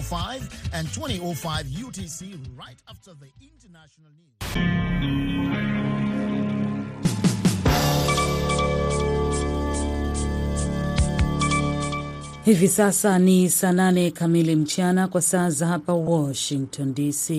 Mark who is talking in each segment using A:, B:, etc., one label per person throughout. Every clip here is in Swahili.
A: 1905 and 2005 UTC right after the international news.
B: Hivi sasa ni saa nane kamili mchana kwa saa za hapa Washington DC.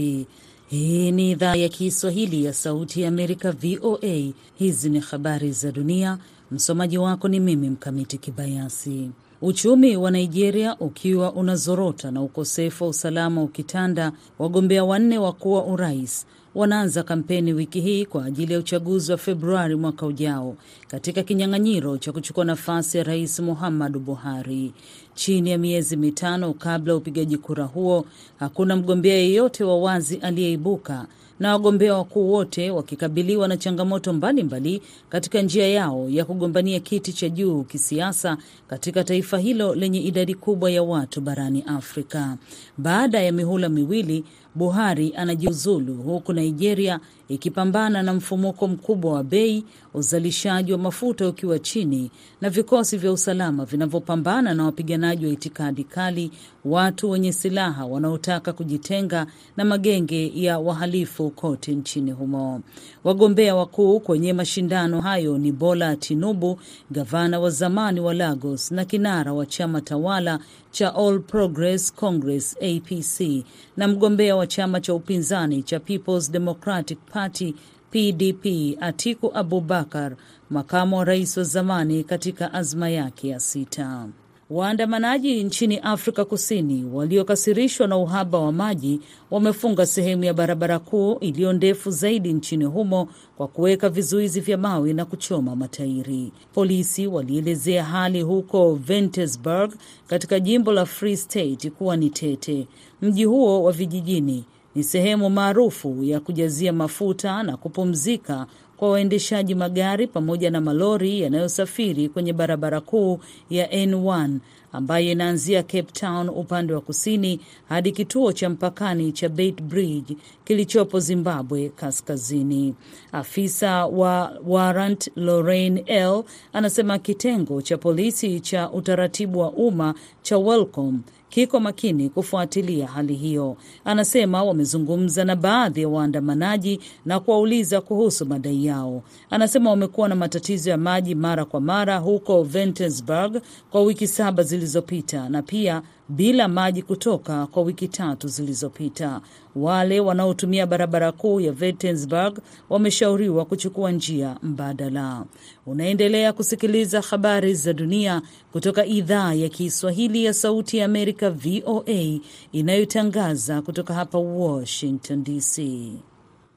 B: Hii ni idhaa ya Kiswahili ya Sauti ya Amerika, VOA. Hizi ni habari za dunia. Msomaji wako ni mimi Mkamiti Kibayasi. Uchumi wa Nigeria ukiwa unazorota na ukosefu wa usalama ukitanda, wagombea wanne wa urais wanaanza kampeni wiki hii kwa ajili ya uchaguzi wa Februari mwaka ujao katika kinyang'anyiro cha kuchukua nafasi ya Rais Muhammadu Buhari. Chini ya miezi mitano kabla ya upigaji kura huo, hakuna mgombea yeyote wa wazi aliyeibuka na wagombea wakuu wote wakikabiliwa na changamoto mbalimbali mbali katika njia yao ya kugombania kiti cha juu kisiasa katika taifa hilo lenye idadi kubwa ya watu barani Afrika. Baada ya mihula miwili, Buhari anajiuzulu huku Nigeria ikipambana na mfumuko mkubwa wa bei, uzalishaji wa mafuta ukiwa chini, na vikosi vya usalama vinavyopambana na wapiganaji wa itikadi kali, watu wenye silaha wanaotaka kujitenga na magenge ya wahalifu kote nchini humo. Wagombea wakuu kwenye mashindano hayo ni Bola Tinubu, gavana wa zamani wa Lagos na kinara wa chama tawala cha All Progress Congress APC na mgombea wa chama cha upinzani cha Peoples Democratic Party PDP Atiku Abubakar, makamu wa rais wa zamani katika azma yake ya sita. Waandamanaji nchini Afrika Kusini waliokasirishwa na uhaba wa maji wamefunga sehemu ya barabara kuu iliyo ndefu zaidi nchini humo kwa kuweka vizuizi vya mawe na kuchoma matairi. Polisi walielezea hali huko Ventersburg katika jimbo la Free State kuwa ni tete. Mji huo wa vijijini ni sehemu maarufu ya kujazia mafuta na kupumzika kwa waendeshaji magari pamoja na malori yanayosafiri kwenye barabara kuu ya N1 ambayo inaanzia Cape Town upande wa kusini hadi kituo cha mpakani cha Beit Bridge kilichopo Zimbabwe kaskazini. Afisa wa Warrant Lorraine L anasema kitengo cha polisi cha utaratibu wa umma cha Welcome kiko makini kufuatilia hali hiyo. Anasema wamezungumza na baadhi ya waandamanaji na kuwauliza kuhusu madai yao. Anasema wamekuwa na matatizo ya maji mara kwa mara huko Ventersburg kwa wiki saba zilizopita na pia bila maji kutoka kwa wiki tatu zilizopita. Wale wanaotumia barabara kuu ya Ventersburg wameshauriwa kuchukua njia mbadala. Unaendelea kusikiliza habari za dunia kutoka idhaa ya Kiswahili ya Sauti ya Amerika, VOA, inayotangaza kutoka hapa Washington DC.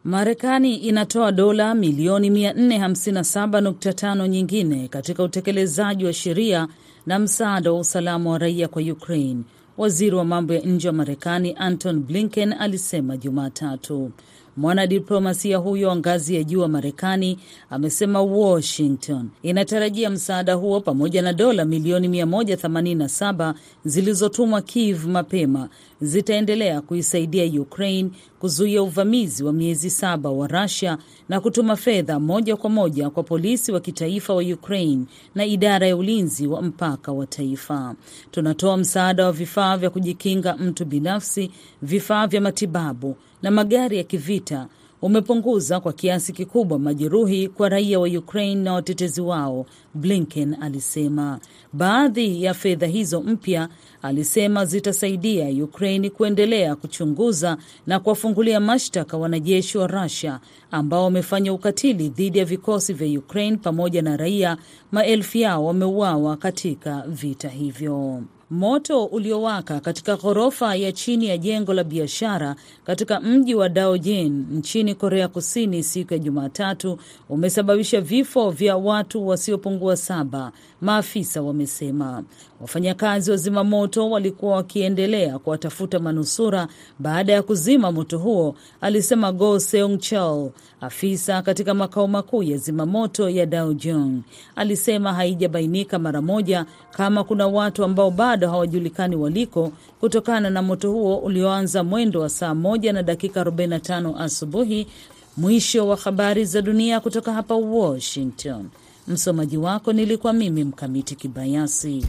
B: Marekani inatoa dola milioni 457.5 nyingine katika utekelezaji wa sheria na msaada wa usalama wa raia kwa Ukraine. Waziri wa mambo ya nje wa Marekani Anton Blinken alisema Jumatatu. Mwanadiplomasia huyo wa ngazi ya juu wa Marekani amesema Washington inatarajia msaada huo pamoja na dola milioni 187 zilizotumwa Kiev mapema zitaendelea kuisaidia Ukraine kuzuia uvamizi wa miezi saba wa Russia na kutuma fedha moja kwa moja kwa polisi wa kitaifa wa Ukraine na idara ya ulinzi wa mpaka wa taifa. Tunatoa msaada wa vifaa vya kujikinga mtu binafsi, vifaa vya matibabu na magari ya kivita umepunguza kwa kiasi kikubwa majeruhi kwa raia wa Ukraine na watetezi wao, Blinken alisema. Baadhi ya fedha hizo mpya, alisema, zitasaidia Ukraine kuendelea kuchunguza na kuwafungulia mashtaka wanajeshi wa Russia ambao wamefanya ukatili dhidi ya vikosi vya Ukraine pamoja na raia. Maelfu yao wameuawa katika vita hivyo. Moto uliowaka katika ghorofa ya chini ya jengo la biashara katika mji wa Daojen nchini Korea Kusini siku ya Jumatatu umesababisha vifo vya watu wasiopungua saba, maafisa wamesema. Wafanyakazi wa zimamoto walikuwa wakiendelea kuwatafuta manusura baada ya kuzima moto huo, alisema Go Seung Chol, afisa katika makao makuu ya zimamoto ya Daejeon. Alisema haijabainika mara moja kama kuna watu ambao bado hawajulikani waliko kutokana na moto huo ulioanza mwendo wa saa moja na dakika 45 asubuhi. Mwisho wa habari za dunia kutoka hapa Washington. Msomaji wako nilikuwa mimi Mkamiti Kibayasi.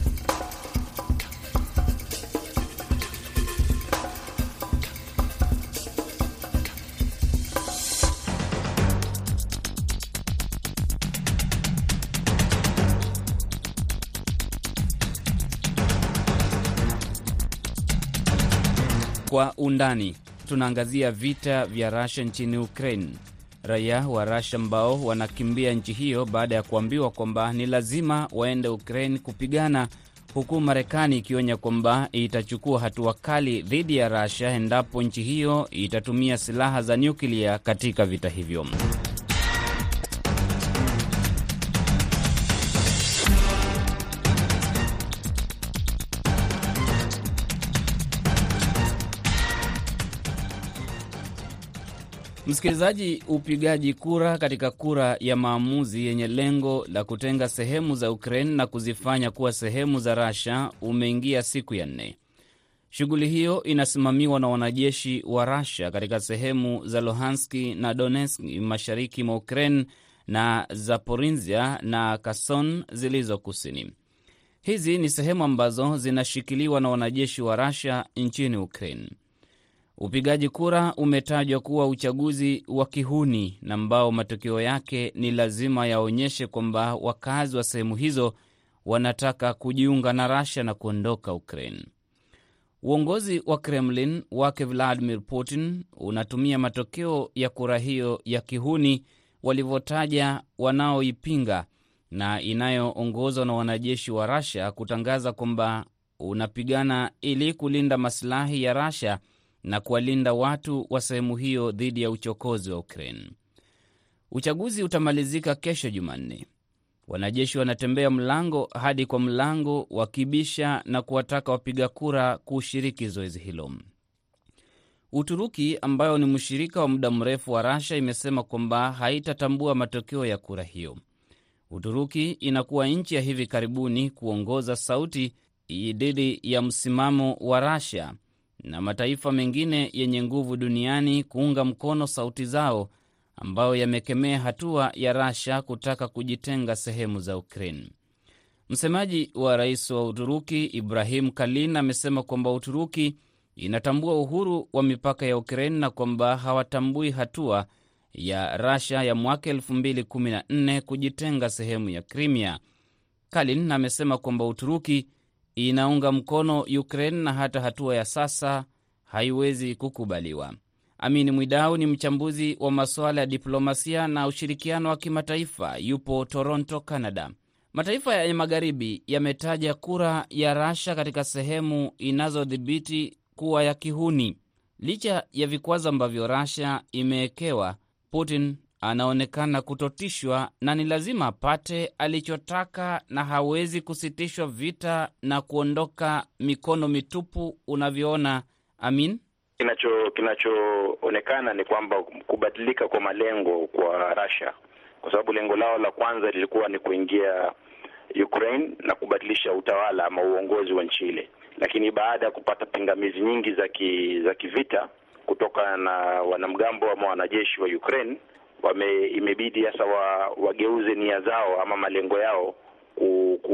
C: Kwa undani tunaangazia vita vya Russia nchini Ukraine Raia wa Rasha ambao wanakimbia nchi hiyo baada ya kuambiwa kwamba ni lazima waende Ukraine kupigana, huku Marekani ikionya kwamba itachukua hatua kali dhidi ya Russia endapo nchi hiyo itatumia silaha za nyuklia katika vita hivyo. Msikilizaji, upigaji kura katika kura ya maamuzi yenye lengo la kutenga sehemu za Ukraine na kuzifanya kuwa sehemu za Russia umeingia siku ya nne. Shughuli hiyo inasimamiwa na wanajeshi wa Russia katika sehemu za Luhanski na Donetsk mashariki mwa Ukraine na Zaporizhia na Kherson zilizo kusini. Hizi ni sehemu ambazo zinashikiliwa na wanajeshi wa Russia nchini Ukraine. Upigaji kura umetajwa kuwa uchaguzi wa kihuni na ambao matokeo yake ni lazima yaonyeshe kwamba wakazi wa sehemu hizo wanataka kujiunga na Russia na kuondoka Ukraine. Uongozi wa Kremlin wake Vladimir Putin unatumia matokeo ya kura hiyo ya kihuni walivyotaja wanaoipinga na inayoongozwa na wanajeshi wa Russia kutangaza kwamba unapigana ili kulinda masilahi ya Russia na kuwalinda watu wa sehemu hiyo dhidi ya uchokozi wa Ukraine. Uchaguzi utamalizika kesho Jumanne. Wanajeshi wanatembea mlango hadi kwa mlango wakibisha na kuwataka wapiga kura kushiriki zoezi hilo. Uturuki ambayo ni mshirika wa muda mrefu wa Rasha imesema kwamba haitatambua matokeo ya kura hiyo. Uturuki inakuwa nchi ya hivi karibuni kuongoza sauti dhidi ya msimamo wa Rasha na mataifa mengine yenye nguvu duniani kuunga mkono sauti zao ambayo yamekemea hatua ya Rasha kutaka kujitenga sehemu za Ukraine. Msemaji wa rais wa Uturuki Ibrahim Kalin amesema kwamba Uturuki inatambua uhuru wa mipaka ya Ukraine na kwamba hawatambui hatua ya Rasha ya mwaka 2014 kujitenga sehemu ya Crimea. Kalin amesema kwamba Uturuki inaunga mkono Ukraine na hata hatua ya sasa haiwezi kukubaliwa. Amin Mwidau ni mchambuzi wa masuala ya diplomasia na ushirikiano wa kimataifa, yupo Toronto, Canada. Mataifa ya magharibi yametaja kura ya Rasha katika sehemu inazodhibiti kuwa ya kihuni. Licha ya vikwazo ambavyo Rasha imewekewa, Putin anaonekana kutotishwa na ni lazima apate alichotaka, na hawezi kusitishwa vita na kuondoka mikono mitupu unavyoona. Amin,
D: kinacho kinachoonekana ni kwamba kubadilika kwa malengo kwa Russia, kwa sababu lengo lao la kwanza lilikuwa ni kuingia Ukraine na kubadilisha utawala ama uongozi wa nchi ile, lakini baada ya kupata pingamizi nyingi za ki, za kivita kutoka na wanamgambo ama wanajeshi wa Ukraine wame imebidi sasa wa, wageuze nia zao ama malengo yao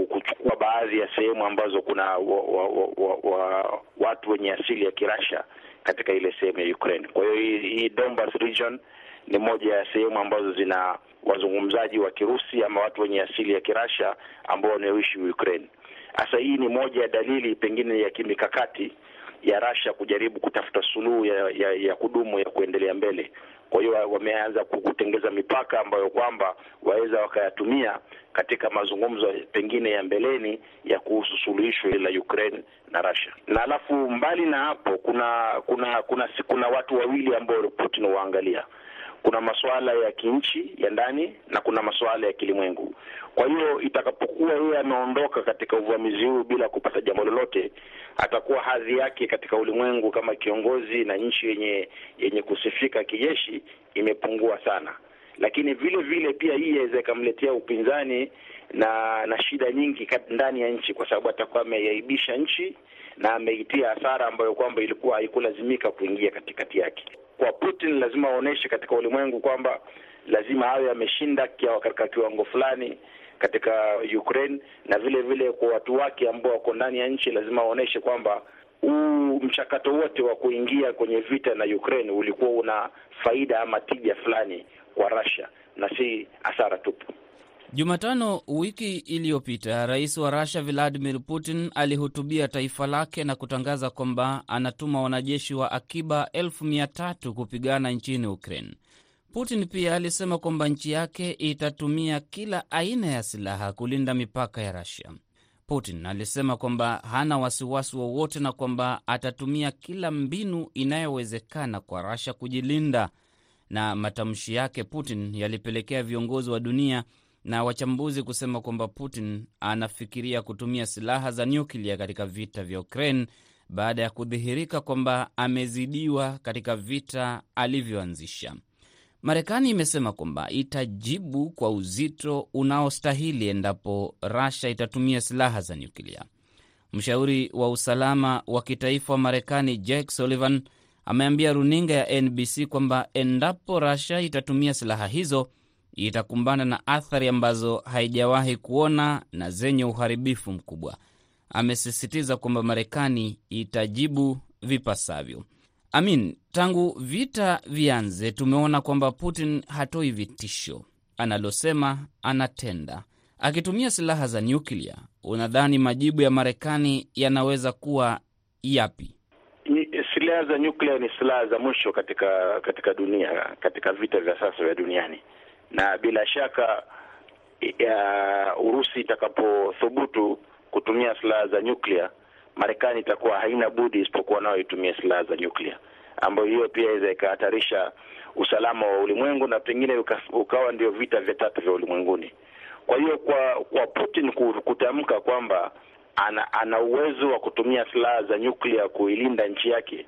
D: kuchukua baadhi ya sehemu ambazo kuna wa, wa, wa, wa, watu wenye asili ya Kirasha katika ile sehemu ya Ukraine. Kwa hiyo hii, hii Donbas region ni moja ya sehemu ambazo zina wazungumzaji wa Kirusi ama watu wenye asili ya Kirasha ambao wanaoishi Ukraine. Sasa hii ni moja ya dalili pengine ya kimikakati ya Russia kujaribu kutafuta suluhu ya, ya, ya kudumu ya kuendelea mbele. Kwa hiyo wameanza kutengeza mipaka ambayo kwamba waweza wakayatumia katika mazungumzo pengine ya mbeleni ya kuhusu suluhisho la Ukraine na Russia. Na alafu mbali na hapo, kuna kuna kuna kuna watu wawili ambao Putin waangalia kuna masuala ya kinchi ya ndani na kuna masuala ya kilimwengu. Kwa hiyo itakapokuwa yeye ameondoka katika uvamizi huu bila kupata jambo lolote, atakuwa hadhi yake katika ulimwengu kama kiongozi na nchi yenye yenye kusifika kijeshi imepungua sana. Lakini vile vile pia hii inaweza ikamletea upinzani na na shida nyingi ndani ya nchi, kwa sababu atakuwa ameiaibisha nchi na ameitia hasara ambayo kwamba ilikuwa haikulazimika kuingia katikati yake. Kwa Putin lazima aoneshe katika ulimwengu kwamba lazima awe ameshinda katika kiwango fulani katika Ukraine, na vile vile kwa watu wake ambao wako ndani ya nchi lazima aoneshe kwamba huu mchakato wote wa kuingia kwenye vita na Ukraine ulikuwa una faida ama tija fulani kwa Russia na si hasara tupu.
C: Jumatano wiki iliyopita, rais wa Rusia Vladimir Putin alihutubia taifa lake na kutangaza kwamba anatuma wanajeshi wa akiba elfu mia tatu kupigana nchini Ukraine. Putin pia alisema kwamba nchi yake itatumia kila aina ya silaha kulinda mipaka ya Rusia. Putin alisema kwamba hana wasiwasi wowote na kwamba atatumia kila mbinu inayowezekana kwa Russia kujilinda. Na matamshi yake Putin yalipelekea viongozi wa dunia na wachambuzi kusema kwamba Putin anafikiria kutumia silaha za nyuklia katika vita vya Ukraine baada ya kudhihirika kwamba amezidiwa katika vita alivyoanzisha. Marekani imesema kwamba itajibu kwa uzito unaostahili endapo Russia itatumia silaha za nyuklia. Mshauri wa usalama wa kitaifa wa Marekani Jake Sullivan ameambia runinga ya NBC kwamba endapo Russia itatumia silaha hizo itakumbana na athari ambazo haijawahi kuona na zenye uharibifu mkubwa. Amesisitiza kwamba Marekani itajibu vipasavyo. Amin, tangu vita vianze, tumeona kwamba Putin hatoi vitisho, analosema anatenda. Akitumia silaha za nyuklia, unadhani majibu ya Marekani yanaweza kuwa yapi?
D: Silaha za nyuklia ni silaha za mwisho katika katika dunia, katika vita vya sasa vya duniani, na bila shaka ya Urusi itakapothubutu kutumia silaha za nyuklia Marekani itakuwa haina budi isipokuwa nao itumie silaha za nyuklia, ambayo hiyo pia iweza ikahatarisha usalama wa ulimwengu na pengine ukawa ndio vita vya tatu vya ulimwenguni. Kwa hiyo kwa kwa Putin kutamka kwamba ana ana uwezo wa kutumia silaha za nyuklia kuilinda nchi yake,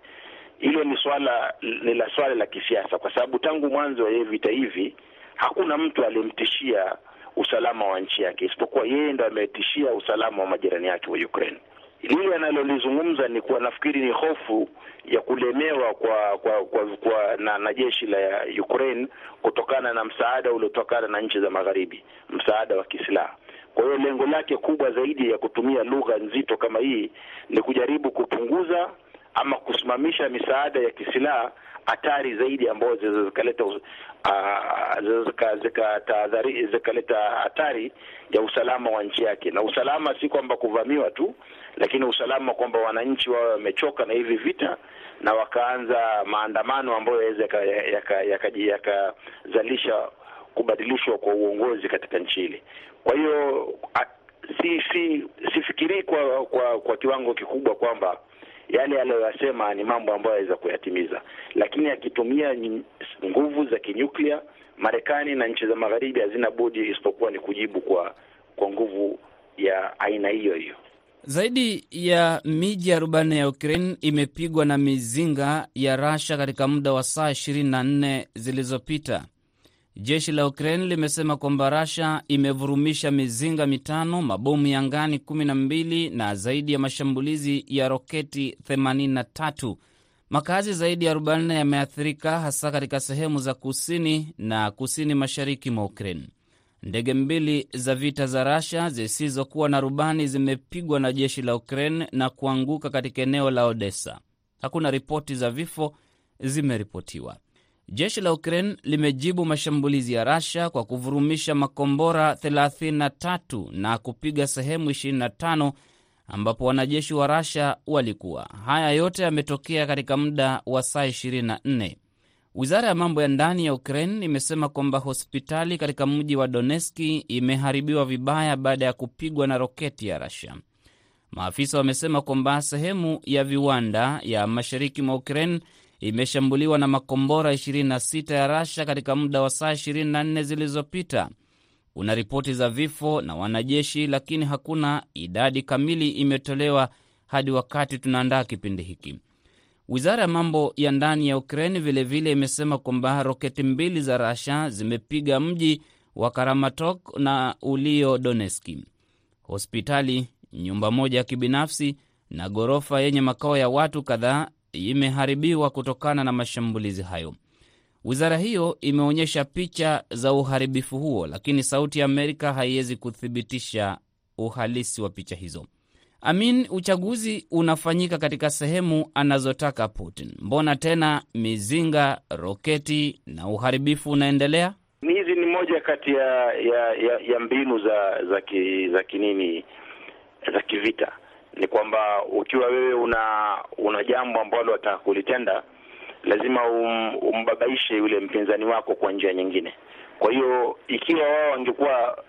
D: hilo ni swala ni la swala la kisiasa, kwa sababu tangu mwanzo wa vita hivi hakuna mtu aliyemtishia usalama wa nchi yake isipokuwa yeye ndo ametishia usalama wa majirani yake wa Ukraine. Lile analolizungumza ni kuwa nafikiri ni hofu ya kulemewa kwa kwa, kwa, kwa na, na jeshi la Ukraine kutokana na msaada uliotokana na nchi za magharibi, msaada wa kisilaha. Kwa hiyo lengo lake kubwa zaidi ya kutumia lugha nzito kama hii ni kujaribu kupunguza ama kusimamisha misaada ya kisilaha hatari zaidi ambazo zinaweza zikaleta zikaleta hatari ya usalama wa nchi yake. Na usalama si kwamba kuvamiwa tu, lakini usalama kwamba wananchi wawe wamechoka na hivi vita na wakaanza maandamano ambayo yaweza yakazalisha kubadilishwa kwa uongozi katika nchi ile. Kwa hiyo si si sifikirii kwa, kwa kwa kiwango kikubwa kwamba yale aliyoyasema ni mambo ambayo yaweza kuyatimiza, lakini akitumia nguvu za kinyuklia, Marekani na nchi za magharibi hazina budi isipokuwa ni kujibu kwa kwa nguvu ya aina hiyo hiyo.
C: Zaidi ya miji arobaini ya Ukraine imepigwa na mizinga ya Russia katika muda wa saa 24 zilizopita. Jeshi la Ukraine limesema kwamba Russia imevurumisha mizinga mitano, mabomu ya ngani 12 na zaidi ya mashambulizi ya roketi 83. Makazi zaidi ya 40 yameathirika hasa katika sehemu za kusini na kusini mashariki mwa Ukraine. Ndege mbili za vita za Russia zisizokuwa na rubani zimepigwa na jeshi la Ukraine na kuanguka katika eneo la Odessa. Hakuna ripoti za vifo zimeripotiwa. Jeshi la Ukraine limejibu mashambulizi ya Russia kwa kuvurumisha makombora 33 na kupiga sehemu 25 ambapo wanajeshi wa Russia walikuwa. Haya yote yametokea katika muda wa saa 24. Wizara ya mambo ya ndani ya Ukraine imesema kwamba hospitali katika mji wa Donetski imeharibiwa vibaya baada ya kupigwa na roketi ya Russia. Maafisa wamesema kwamba sehemu ya viwanda ya mashariki mwa Ukraine imeshambuliwa na makombora 26 ya Rasha katika muda wa saa 24 zilizopita. Kuna ripoti za vifo na wanajeshi, lakini hakuna idadi kamili imetolewa hadi wakati tunaandaa kipindi hiki. Wizara ya mambo ya ndani ya Ukraini vilevile imesema kwamba roketi mbili za Rasha zimepiga mji wa Karamatok na ulio Doneski. Hospitali, nyumba moja ya kibinafsi na ghorofa yenye makao ya watu kadhaa imeharibiwa kutokana na mashambulizi hayo. Wizara hiyo imeonyesha picha za uharibifu huo, lakini Sauti ya Amerika haiwezi kuthibitisha uhalisi wa picha hizo. Amin, uchaguzi unafanyika katika sehemu anazotaka Putin. Mbona tena mizinga, roketi na uharibifu unaendelea?
D: Hizi ni moja kati ya ya, ya, ya mbinu za za ki, za kinini za kivita ni kwamba ukiwa wewe una una jambo ambalo wataka kulitenda lazima um, umbabaishe yule mpinzani wako kwa njia nyingine. Kwa hiyo ikiwa wao wangekuwa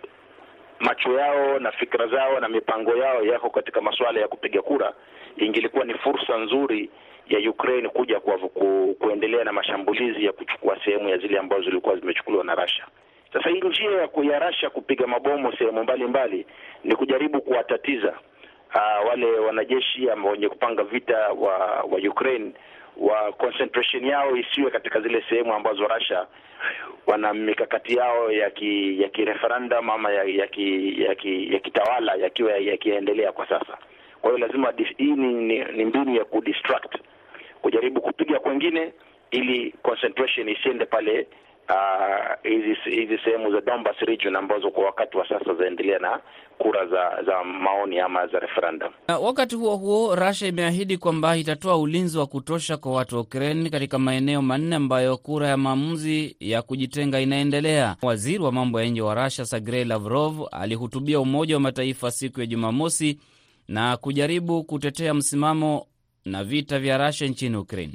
D: macho yao na fikra zao na mipango yao yako katika masuala ya kupiga kura, ingelikuwa ni fursa nzuri ya Ukraine kuja kwa ku, kuendelea na mashambulizi ya kuchukua sehemu ya zile ambazo zilikuwa zimechukuliwa na Russia. Sasa hii njia ya rasha kupiga mabomu sehemu mbalimbali ni kujaribu kuwatatiza uh, wale wanajeshi ambao wenye kupanga vita wa wa Ukraine wa concentration yao isiwe katika zile sehemu ambazo Russia wana mikakati yao ya ki, ya kireferendum ama ya ya ki, ya, ki, ya kitawala yakiwa yakiendelea kwa sasa. Kwa hiyo lazima hii ni, ni, ni mbinu ya kudistract, kujaribu kupiga kwengine ili concentration isiende pale hizi uh, sehemu za Donbas region ambazo kwa wakati wa sasa zaendelea na kura za za maoni ama za referendum.
C: Wakati huo huo, Russia imeahidi kwamba itatoa ulinzi wa kutosha kwa watu wa Ukraine katika maeneo manne ambayo kura ya maamuzi ya kujitenga inaendelea. Waziri wa mambo ya nje wa Russia Sergey Lavrov alihutubia Umoja wa Mataifa siku ya Jumamosi na kujaribu kutetea msimamo na vita vya Russia nchini Ukraine.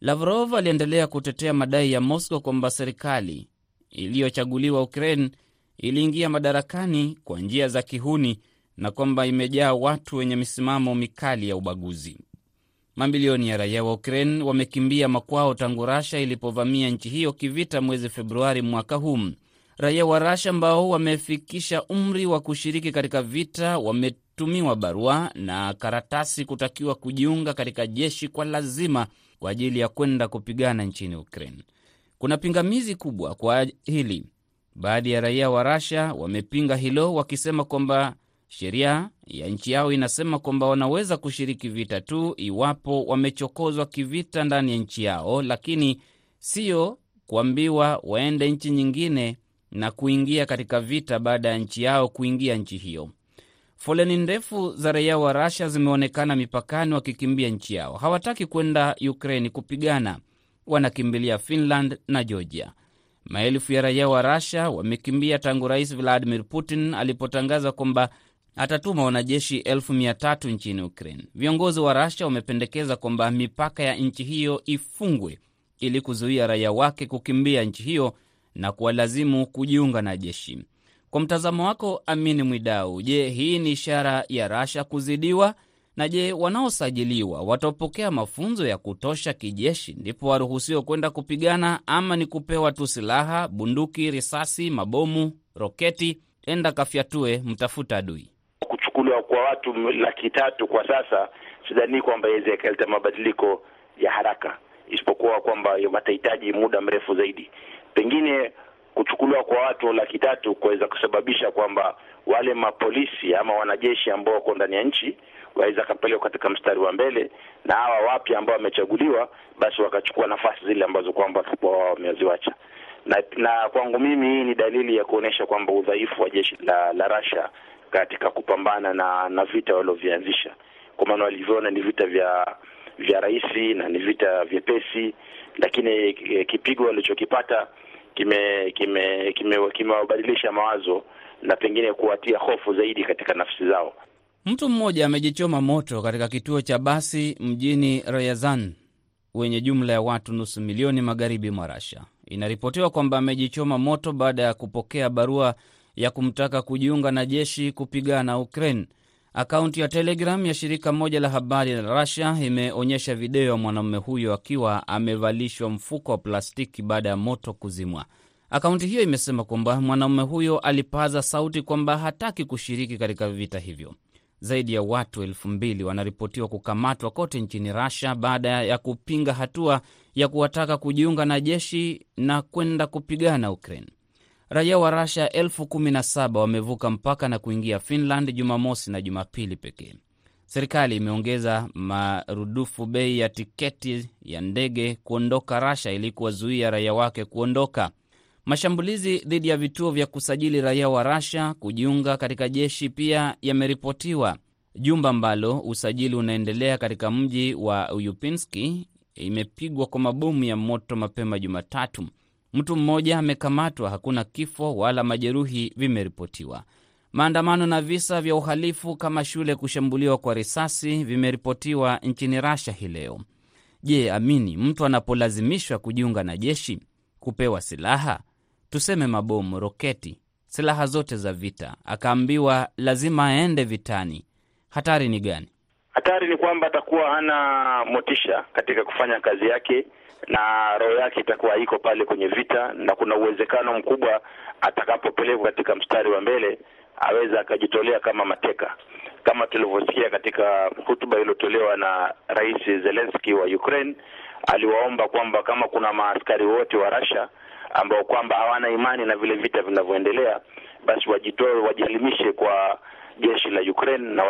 C: Lavrov aliendelea kutetea madai ya Moscow kwamba serikali iliyochaguliwa Ukraine iliingia madarakani kwa njia za kihuni na kwamba imejaa watu wenye misimamo mikali ya ubaguzi. Mamilioni ya raia wa Ukraine wamekimbia makwao tangu Rasha ilipovamia nchi hiyo kivita mwezi Februari mwaka huu. Raia wa Rasha ambao wamefikisha umri wa kushiriki katika vita wametumiwa barua na karatasi kutakiwa kujiunga katika jeshi kwa lazima kwa ajili ya kwenda kupigana nchini Ukraine. Kuna pingamizi kubwa kwa hili. Baadhi ya raia wa Russia wamepinga hilo, wakisema kwamba sheria ya nchi yao inasema kwamba wanaweza kushiriki vita tu iwapo wamechokozwa kivita ndani ya nchi yao, lakini sio kuambiwa waende nchi nyingine na kuingia katika vita baada ya nchi yao kuingia nchi hiyo. Foleni ndefu za raia wa Russia zimeonekana mipakani wakikimbia nchi yao. Hawataki kwenda Ukraini kupigana, wanakimbilia Finland na Georgia. Maelfu ya raia wa Russia wamekimbia tangu Rais Vladimir Putin alipotangaza kwamba atatuma wanajeshi elfu mia tatu nchini Ukraine. Viongozi wa Russia wamependekeza kwamba mipaka ya nchi hiyo ifungwe ili kuzuia raia wake kukimbia nchi hiyo na kuwalazimu kujiunga na jeshi. Kwa mtazamo wako, Amini Mwidau, je, hii ni ishara ya Rasha kuzidiwa? Na je, wanaosajiliwa watapokea mafunzo ya kutosha kijeshi ndipo waruhusiwe kwenda kupigana, ama ni kupewa tu silaha, bunduki, risasi, mabomu, roketi, enda kafyatue, mtafuta adui?
D: Kuchukuliwa kwa watu laki tatu kwa sasa, sidhani kwamba iweze ikaleta mabadiliko ya haraka, isipokuwa kwamba watahitaji muda mrefu zaidi, pengine kuchukuliwa kwa watu laki tatu kuweza kusababisha kwamba wale mapolisi ama wanajeshi ambao wako ndani ya nchi waweza kapelekwa katika mstari wa mbele, na hawa wapya ambao wamechaguliwa basi wakachukua nafasi zile ambazo kwamba wao wameziwacha. Na, na kwangu mimi hii ni dalili ya kuonyesha kwamba udhaifu wa jeshi la, la Russia katika kupambana na na vita walivyoanzisha, kwa maana walivyoona ni vita vya vya rahisi na ni vita vyepesi, lakini kipigo walichokipata kimewabadilisha kime, kime, kime mawazo na pengine kuwatia hofu zaidi katika nafsi zao.
C: Mtu mmoja amejichoma moto katika kituo cha basi mjini Ryazan wenye jumla ya watu nusu milioni magharibi mwa rasia Inaripotiwa kwamba amejichoma moto baada ya kupokea barua ya kumtaka kujiunga na jeshi kupigana na Ukraine. Akaunti ya Telegram ya shirika moja la habari la Russia imeonyesha video ya mwanamume huyo akiwa amevalishwa mfuko wa plastiki baada ya moto kuzimwa. Akaunti hiyo imesema kwamba mwanamume huyo alipaza sauti kwamba hataki kushiriki katika vita hivyo. Zaidi ya watu elfu mbili wanaripotiwa kukamatwa kote nchini Russia baada ya kupinga hatua ya kuwataka kujiunga na jeshi na kwenda kupigana Ukraine. Raia wa Rasia elfu kumi na saba wamevuka mpaka na kuingia Finland Jumamosi na Jumapili pekee. Serikali imeongeza marudufu bei ya tiketi ya ndege kuondoka Rasha ili kuwazuia raia wake kuondoka. Mashambulizi dhidi ya vituo vya kusajili raia wa Rasha kujiunga katika jeshi pia yameripotiwa. Jumba ambalo usajili unaendelea katika mji wa Uyupinski imepigwa kwa mabomu ya moto mapema Jumatatu. Mtu mmoja amekamatwa, hakuna kifo wala majeruhi vimeripotiwa. Maandamano na visa vya uhalifu kama shule kushambuliwa kwa risasi vimeripotiwa nchini Rasha hii leo. Je, amini mtu anapolazimishwa kujiunga na jeshi, kupewa silaha, tuseme mabomu, roketi, silaha zote za vita, akaambiwa lazima aende vitani, hatari ni gani?
D: Hatari ni kwamba atakuwa hana motisha katika kufanya kazi yake na roho yake itakuwa iko pale kwenye vita, na kuna uwezekano mkubwa atakapopelekwa katika mstari wa mbele aweza akajitolea kama mateka, kama tulivyosikia katika hotuba iliyotolewa na Rais Zelensky wa Ukraine. Aliwaomba kwamba kama kuna maaskari wote wa Russia ambao kwamba hawana imani na vile vita vinavyoendelea, basi wajitoe, wajielimishe kwa jeshi la Ukraine na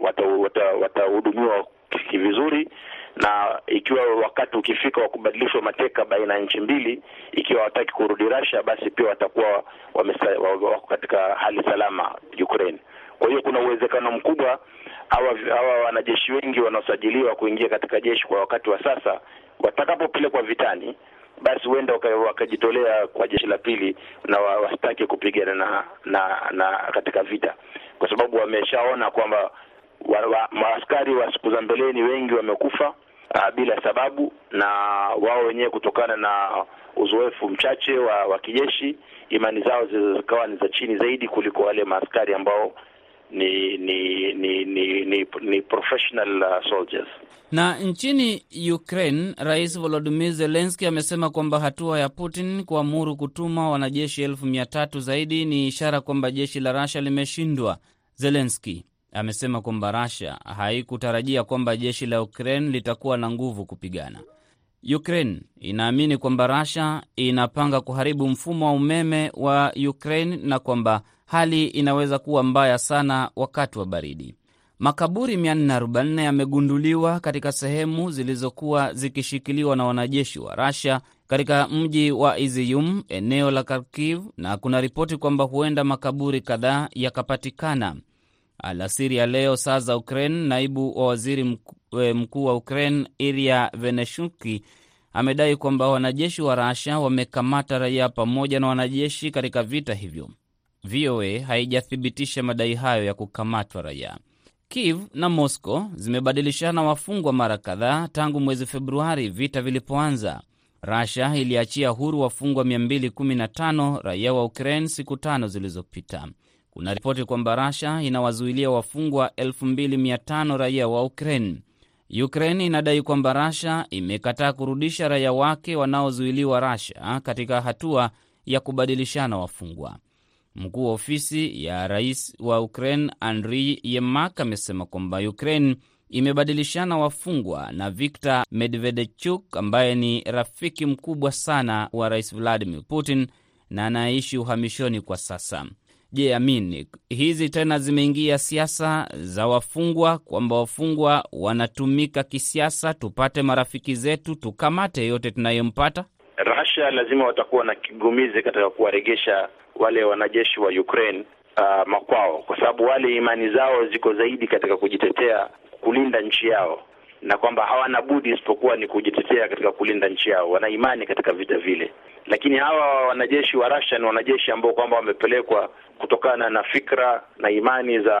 D: watahudumiwa wata, wata, wata vizuri na ikiwa wakati ukifika wa kubadilishwa mateka baina ya nchi mbili, ikiwa hawataki kurudi Russia, basi pia watakuwa wako katika hali salama Ukraine. Kwa hiyo kuna uwezekano mkubwa hawa hawa wanajeshi wengi wanaosajiliwa kuingia katika jeshi kwa wakati wa sasa, watakapopelekwa vitani, basi huenda wakajitolea kwa jeshi la pili na wasitaki kupigana na, na na katika vita, kwa sababu wameshaona kwamba wa, wa, maaskari wa siku za mbeleni wengi wamekufa uh, bila sababu, na wao wenyewe kutokana na uzoefu mchache wa, wa kijeshi, imani zao zikawa ni za chini zaidi kuliko wale maaskari ambao ni ni ni ni, ni, ni professional uh, soldiers.
C: Na nchini Ukraine, Rais Volodymyr Zelensky amesema kwamba hatua ya Putin kuamuru kutuma wanajeshi elfu mia tatu zaidi ni ishara kwamba jeshi la Russia limeshindwa. Zelensky amesema kwamba Russia haikutarajia kwamba jeshi la Ukraine litakuwa na nguvu kupigana. Ukraine inaamini kwamba Russia inapanga kuharibu mfumo wa umeme wa Ukraine na kwamba hali inaweza kuwa mbaya sana wakati wa baridi. Makaburi 444 yamegunduliwa katika sehemu zilizokuwa zikishikiliwa na wanajeshi wa Russia katika mji wa Izium, eneo la Kharkiv, na kuna ripoti kwamba huenda makaburi kadhaa yakapatikana. Alasiri ya leo saa za Ukraine, naibu wa waziri mkuu wa Ukraine Iria Veneshuki amedai kwamba wanajeshi wa Russia wamekamata raia pamoja na wanajeshi katika vita hivyo. VOA haijathibitisha madai hayo ya kukamatwa raia. Kiev na Moscow zimebadilishana wafungwa mara kadhaa tangu mwezi Februari vita vilipoanza. Rasha iliachia huru wafungwa 215 raia wa Ukraine siku tano zilizopita. Kuna ripoti kwamba Rasha inawazuilia wafungwa 2500 raia wa Ukraine. Ukraine inadai kwamba Rasha imekataa kurudisha raia wake wanaozuiliwa Rasha katika hatua ya kubadilishana wafungwa. Mkuu wa ofisi ya rais wa Ukraine Andriy Yemak amesema kwamba Ukraine imebadilishana wafungwa na Viktor Medvedchuk ambaye ni rafiki mkubwa sana wa rais Vladimir Putin na anayeishi uhamishoni kwa sasa. Je, amini hizi tena zimeingia siasa za wafungwa, kwamba wafungwa wanatumika kisiasa, tupate marafiki zetu, tukamate yote tunayempata.
D: Russia lazima watakuwa na kigumizi katika kuwaregesha wale wanajeshi wa Ukraine uh, makwao, kwa sababu wale imani zao ziko zaidi katika kujitetea, kulinda nchi yao, na kwamba hawana budi isipokuwa ni kujitetea katika kulinda nchi yao. Wana imani katika vita vile, lakini hawa wanajeshi wa Russia ni wanajeshi ambao kwamba wamepelekwa kutokana na fikra na imani za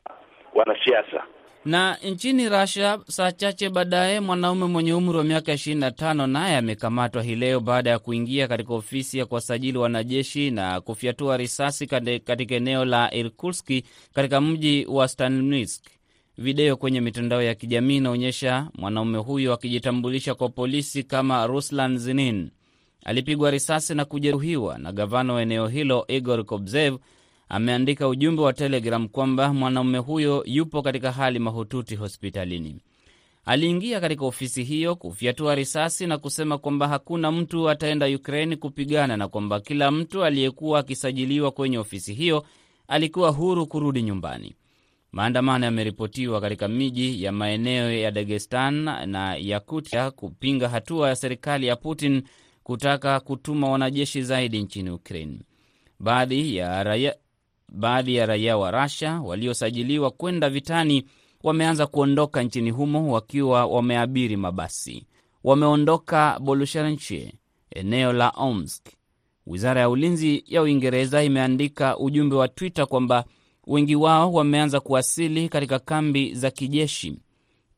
D: wanasiasa.
C: Na nchini Russia, saa chache baadaye, mwanaume mwenye umri wa miaka 25 naye amekamatwa hii leo baada ya kuingia katika ofisi ya kuwasajili wanajeshi na kufyatua risasi katika eneo la Irkutsk katika mji wa stanisk Video kwenye mitandao ya kijamii inaonyesha mwanaume huyo akijitambulisha kwa polisi kama Ruslan Zinin. Alipigwa risasi na kujeruhiwa, na gavana wa eneo hilo Igor Kobzev ameandika ujumbe wa Telegram kwamba mwanaume huyo yupo katika hali mahututi hospitalini. Aliingia katika ofisi hiyo kufyatua risasi na kusema kwamba hakuna mtu ataenda Ukraini kupigana na kwamba kila mtu aliyekuwa akisajiliwa kwenye ofisi hiyo alikuwa huru kurudi nyumbani. Maandamano yameripotiwa katika miji ya maeneo ya Dagestan na Yakutia kupinga hatua ya serikali ya Putin kutaka kutuma wanajeshi zaidi nchini Ukraine. Baadhi ya raia baadhi ya raia wa Russia waliosajiliwa kwenda vitani wameanza kuondoka nchini humo wakiwa wameabiri mabasi. Wameondoka Bolushanshe, eneo la Omsk, Wizara ya ulinzi ya Uingereza imeandika ujumbe wa Twitter kwamba wengi wao wameanza kuwasili katika kambi za kijeshi.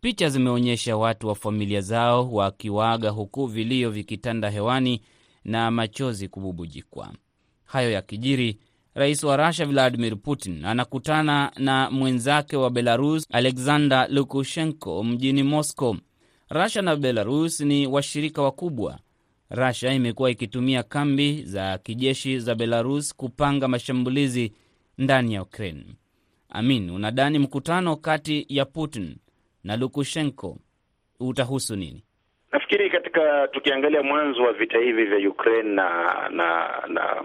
C: Picha zimeonyesha watu wa familia zao wakiwaaga huku vilio vikitanda hewani na machozi kububujikwa. Hayo yakijiri, rais wa Rusia Vladimir Putin anakutana na mwenzake wa Belarus Alexander Lukashenko mjini Moscow. Rusia na Belarus ni washirika wakubwa. Rusia imekuwa ikitumia kambi za kijeshi za Belarus kupanga mashambulizi ndani ya Ukraine. Amin, unadhani mkutano kati ya Putin na Lukashenko utahusu nini?
D: Nafikiri katika tukiangalia mwanzo wa vita hivi vya Ukraine na na na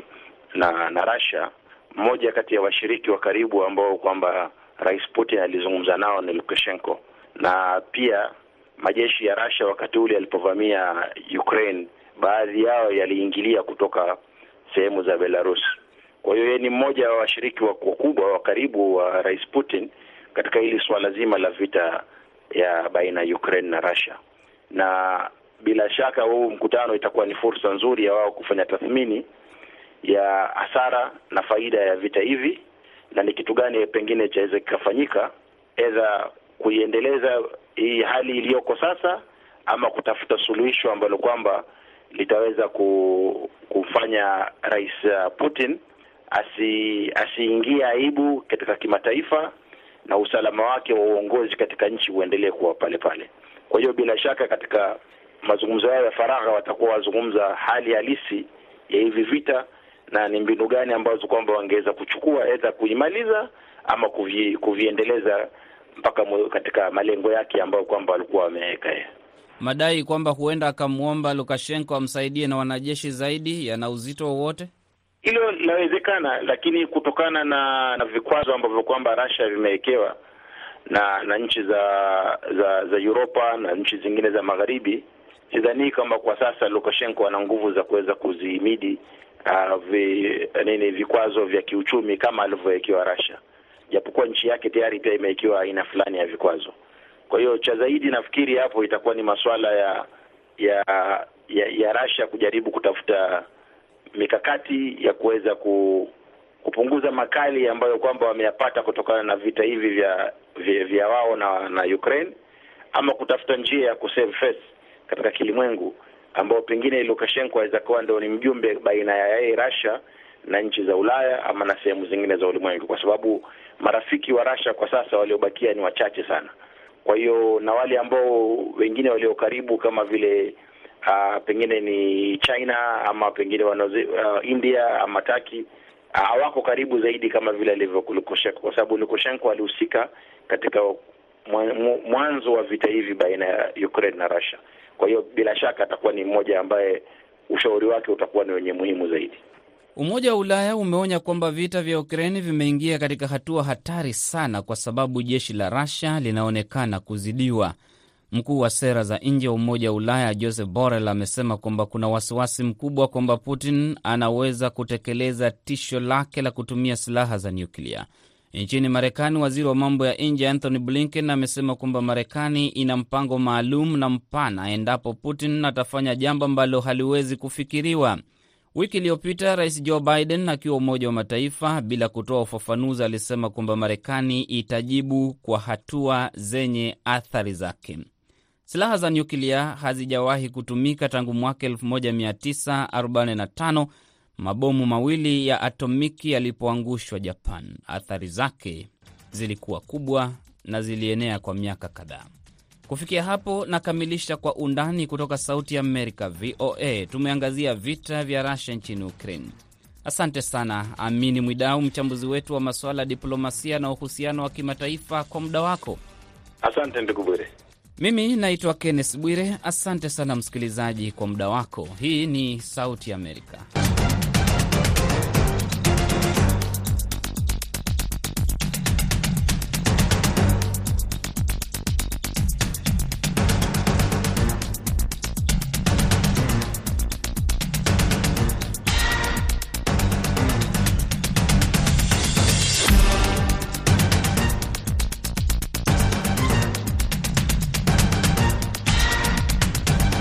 D: na, na Russia, mmoja kati ya washiriki wa karibu ambao kwamba Rais Putin alizungumza nao ni Lukashenko, na pia majeshi ya Russia wakati ule yalipovamia Ukraine, baadhi yao yaliingilia kutoka sehemu za Belarus. Kwa hiyo yeye ni mmoja wa washiriki wakubwa wa karibu wa Rais Putin katika hili suala zima la vita ya baina ya Ukraine na Russia, na bila shaka huu mkutano itakuwa ni fursa nzuri ya wao kufanya tathmini ya hasara na faida ya vita hivi, na ni kitu gani pengine chaweza kikafanyika, aidha kuiendeleza hii hali iliyoko sasa, ama kutafuta suluhisho ambalo kwamba litaweza kumfanya Rais Putin asi aibu katika kimataifa na usalama wake wa uongozi katika nchi uendelee kuwa pale pale. Kwa hiyo bila shaka katika mazungumzo yao ya faragha watakuwa wazungumza hali halisi ya hivi vita na ni mbinu gani ambazo kwamba wangeweza kuchukua aidha kuimaliza ama kuvi, kuviendeleza mpaka katika malengo yake ambayo kwamba walikuwa wameweka.
C: Madai kwamba huenda akamwomba Lukashenko amsaidie na wanajeshi zaidi yana uzito wowote?
D: Hilo linawezekana, lakini kutokana na na vikwazo ambavyo kwamba Russia vimewekewa na na nchi za za za Europa na nchi zingine za magharibi, sidhani kwamba kwa sasa Lukashenko ana nguvu za kuweza kuzihimidi uh, vi, nini vikwazo vya kiuchumi kama alivyowekewa Russia, japokuwa nchi yake tayari pia imewekewa aina fulani ya vikwazo. Kwa hiyo cha zaidi nafikiri hapo itakuwa ni masuala ya ya ya, ya Russia kujaribu kutafuta mikakati ya kuweza ku, kupunguza makali ambayo kwamba wameyapata kutokana na vita hivi vya vya, vya wao na na Ukraine, ama kutafuta njia ya kusave face katika kilimwengu ambao pengine Lukashenko aweza kuwa ndio ni mjumbe baina ya yeye Russia na nchi za Ulaya ama na sehemu zingine za ulimwengu, kwa sababu marafiki wa Russia kwa sasa waliobakia ni wachache sana. Kwa hiyo na wale ambao wengine walio karibu kama vile uh, pengine ni China ama pengine wanoze, uh, India ama Turkey hawako uh, karibu zaidi kama vile alivyo Lukashenko, kwa sababu Lukashenko alihusika katika mwanzo wa vita hivi baina ya Ukraine na Russia. Kwa hiyo bila shaka atakuwa ni mmoja ambaye ushauri wake utakuwa ni wenye muhimu zaidi.
C: Umoja wa Ulaya umeonya kwamba vita vya Ukraini vimeingia katika hatua hatari sana kwa sababu jeshi la Russia linaonekana kuzidiwa. Mkuu wa sera za nje wa Umoja wa Ulaya Joseph Borrell amesema kwamba kuna wasiwasi mkubwa kwamba Putin anaweza kutekeleza tisho lake la kutumia silaha za nyuklia. Nchini Marekani, waziri wa mambo ya nje Anthony Blinken amesema kwamba Marekani ina mpango maalum na mpana endapo Putin atafanya jambo ambalo haliwezi kufikiriwa. Wiki iliyopita Rais Joe Biden akiwa Umoja wa Mataifa, bila kutoa ufafanuzi, alisema kwamba Marekani itajibu kwa hatua zenye athari zake. Silaha za nyuklia hazijawahi kutumika tangu mwaka 1945 mabomu mawili ya atomiki yalipoangushwa Japan. Athari zake zilikuwa kubwa na zilienea kwa miaka kadhaa. Kufikia hapo nakamilisha kwa undani kutoka Sauti ya Amerika, VOA. Tumeangazia vita vya Rusia nchini Ukraine. Asante sana Amini Mwidau, mchambuzi wetu wa masuala ya diplomasia na uhusiano wa kimataifa, kwa muda wako.
D: Asante ndugu Bwire.
C: Mimi naitwa Kenneth Bwire. Asante sana msikilizaji kwa muda wako. Hii ni Sauti Amerika.